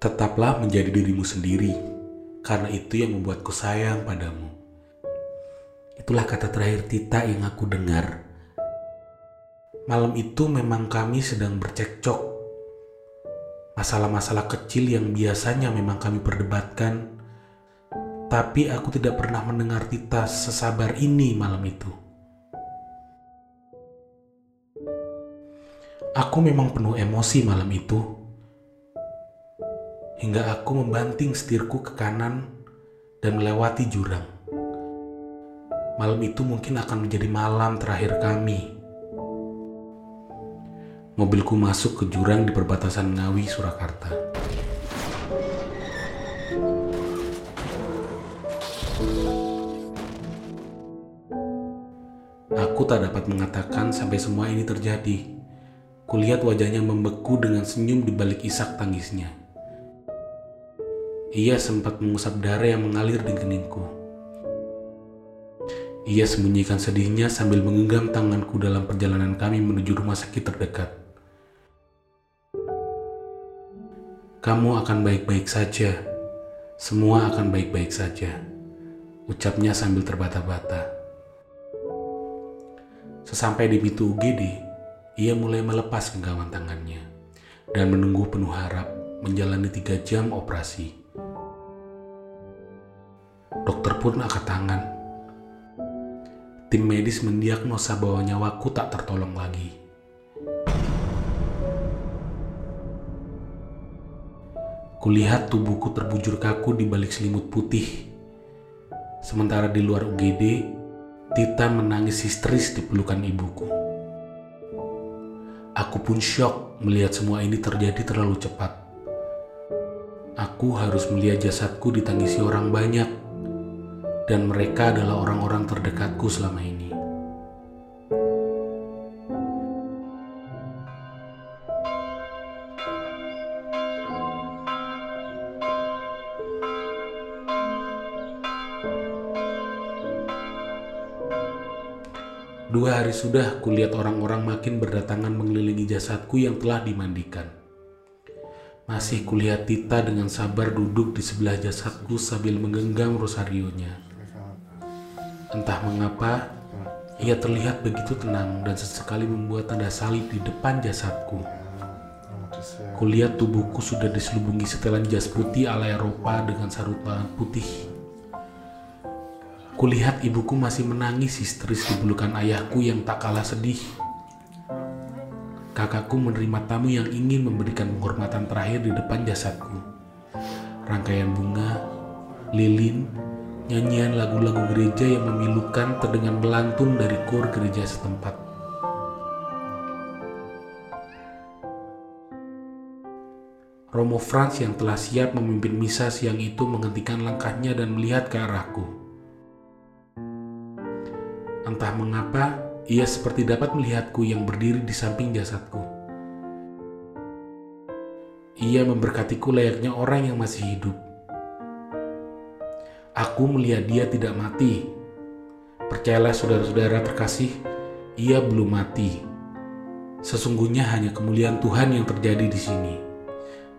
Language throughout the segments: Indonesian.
Tetaplah menjadi dirimu sendiri, karena itu yang membuatku sayang padamu. Itulah kata terakhir Tita yang aku dengar. Malam itu memang kami sedang bercekcok. Masalah-masalah kecil yang biasanya memang kami perdebatkan, tapi aku tidak pernah mendengar Tita sesabar ini malam itu. Aku memang penuh emosi malam itu hingga aku membanting setirku ke kanan dan melewati jurang. Malam itu mungkin akan menjadi malam terakhir kami. Mobilku masuk ke jurang di perbatasan Ngawi, Surakarta. Aku tak dapat mengatakan sampai semua ini terjadi. Kulihat wajahnya membeku dengan senyum di balik isak tangisnya. Ia sempat mengusap darah yang mengalir di keningku. Ia sembunyikan sedihnya sambil menggenggam tanganku dalam perjalanan kami menuju rumah sakit terdekat. Kamu akan baik-baik saja. Semua akan baik-baik saja. Ucapnya sambil terbata-bata. Sesampai di pintu UGD, ia mulai melepas genggaman tangannya dan menunggu penuh harap menjalani tiga jam operasi. Dokter pun angkat tangan. Tim medis mendiagnosa bahwa nyawaku tak tertolong lagi. Kulihat tubuhku terbujur kaku di balik selimut putih. Sementara di luar UGD, Tita menangis histeris di pelukan ibuku. Aku pun shock melihat semua ini terjadi terlalu cepat. Aku harus melihat jasadku ditangisi orang banyak dan mereka adalah orang-orang terdekatku selama ini. Dua hari sudah kulihat orang-orang makin berdatangan mengelilingi jasadku yang telah dimandikan. Masih kulihat Tita dengan sabar duduk di sebelah jasadku sambil menggenggam rosarionya. Entah mengapa, ia terlihat begitu tenang dan sesekali membuat tanda salib di depan jasadku. Kulihat tubuhku sudah diselubungi setelan jas putih ala Eropa dengan sarut tangan putih. Kulihat ibuku masih menangis histeris di pelukan ayahku yang tak kalah sedih. Kakakku menerima tamu yang ingin memberikan penghormatan terakhir di depan jasadku. Rangkaian bunga, lilin, Nyanyian lagu-lagu gereja yang memilukan terdengar melantun dari kur gereja setempat. Romo Franz yang telah siap memimpin misa siang itu menghentikan langkahnya dan melihat ke arahku. Entah mengapa, ia seperti dapat melihatku yang berdiri di samping jasadku. Ia memberkatiku layaknya orang yang masih hidup. Aku melihat dia tidak mati. Percayalah saudara-saudara terkasih, ia belum mati. Sesungguhnya hanya kemuliaan Tuhan yang terjadi di sini.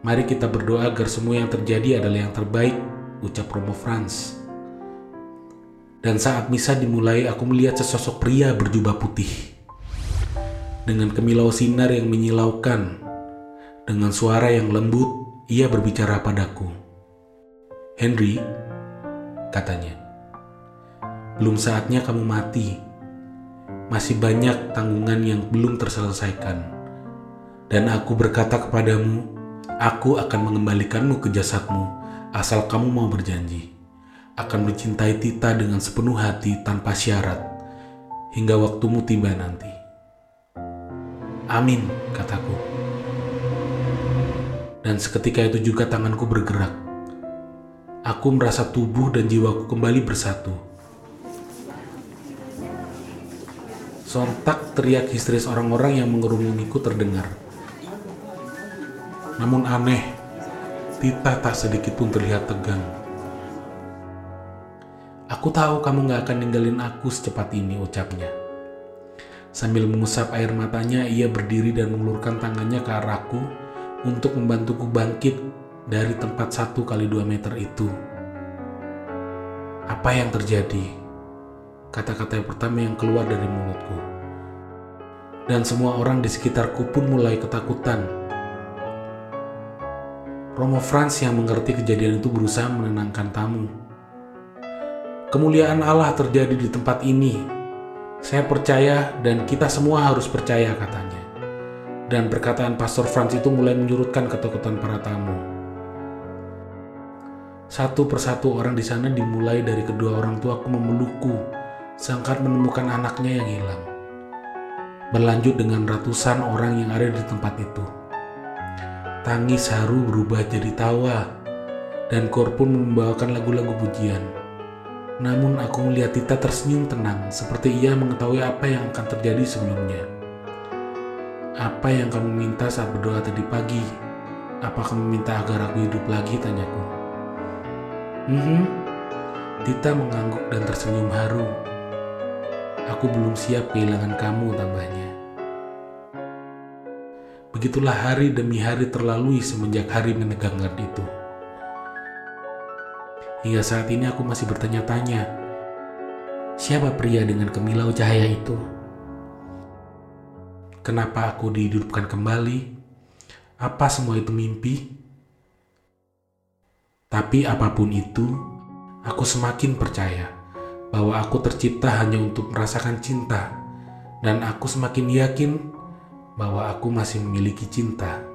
Mari kita berdoa agar semua yang terjadi adalah yang terbaik, ucap Romo Franz. Dan saat misa dimulai, aku melihat sesosok pria berjubah putih. Dengan kemilau sinar yang menyilaukan, dengan suara yang lembut, ia berbicara padaku. Henry, katanya. Belum saatnya kamu mati. Masih banyak tanggungan yang belum terselesaikan. Dan aku berkata kepadamu, aku akan mengembalikanmu ke jasadmu asal kamu mau berjanji. Akan mencintai Tita dengan sepenuh hati tanpa syarat hingga waktumu tiba nanti. Amin, kataku. Dan seketika itu juga tanganku bergerak Aku merasa tubuh dan jiwaku kembali bersatu. Sontak teriak histeris orang-orang yang mengerumuniku terdengar. Namun aneh, Tita tak sedikit pun terlihat tegang. Aku tahu kamu gak akan ninggalin aku secepat ini, ucapnya. Sambil mengusap air matanya, ia berdiri dan mengulurkan tangannya ke arahku untuk membantuku bangkit dari tempat satu kali dua meter itu. Apa yang terjadi? Kata-kata yang pertama yang keluar dari mulutku. Dan semua orang di sekitarku pun mulai ketakutan. Romo Franz yang mengerti kejadian itu berusaha menenangkan tamu. Kemuliaan Allah terjadi di tempat ini. Saya percaya dan kita semua harus percaya katanya. Dan perkataan Pastor Franz itu mulai menyurutkan ketakutan para tamu. Satu persatu orang di sana dimulai dari kedua orang tuaku memelukku, sangkat menemukan anaknya yang hilang. Berlanjut dengan ratusan orang yang ada di tempat itu. Tangis haru berubah jadi tawa, dan kor pun membawakan lagu-lagu pujian. Namun aku melihat Tita tersenyum tenang, seperti ia mengetahui apa yang akan terjadi sebelumnya. Apa yang kamu minta saat berdoa tadi pagi? Apa kamu minta agar aku hidup lagi? Tanyaku. Hmm, Tita mengangguk dan tersenyum haru. Aku belum siap kehilangan kamu, tambahnya. Begitulah hari demi hari terlalui semenjak hari menegangkan itu. Hingga saat ini aku masih bertanya-tanya, siapa pria dengan kemilau cahaya itu? Kenapa aku dihidupkan kembali? Apa semua itu mimpi? Tapi apa pun itu, aku semakin percaya bahwa aku tercipta hanya untuk merasakan cinta, dan aku semakin yakin bahwa aku masih memiliki cinta.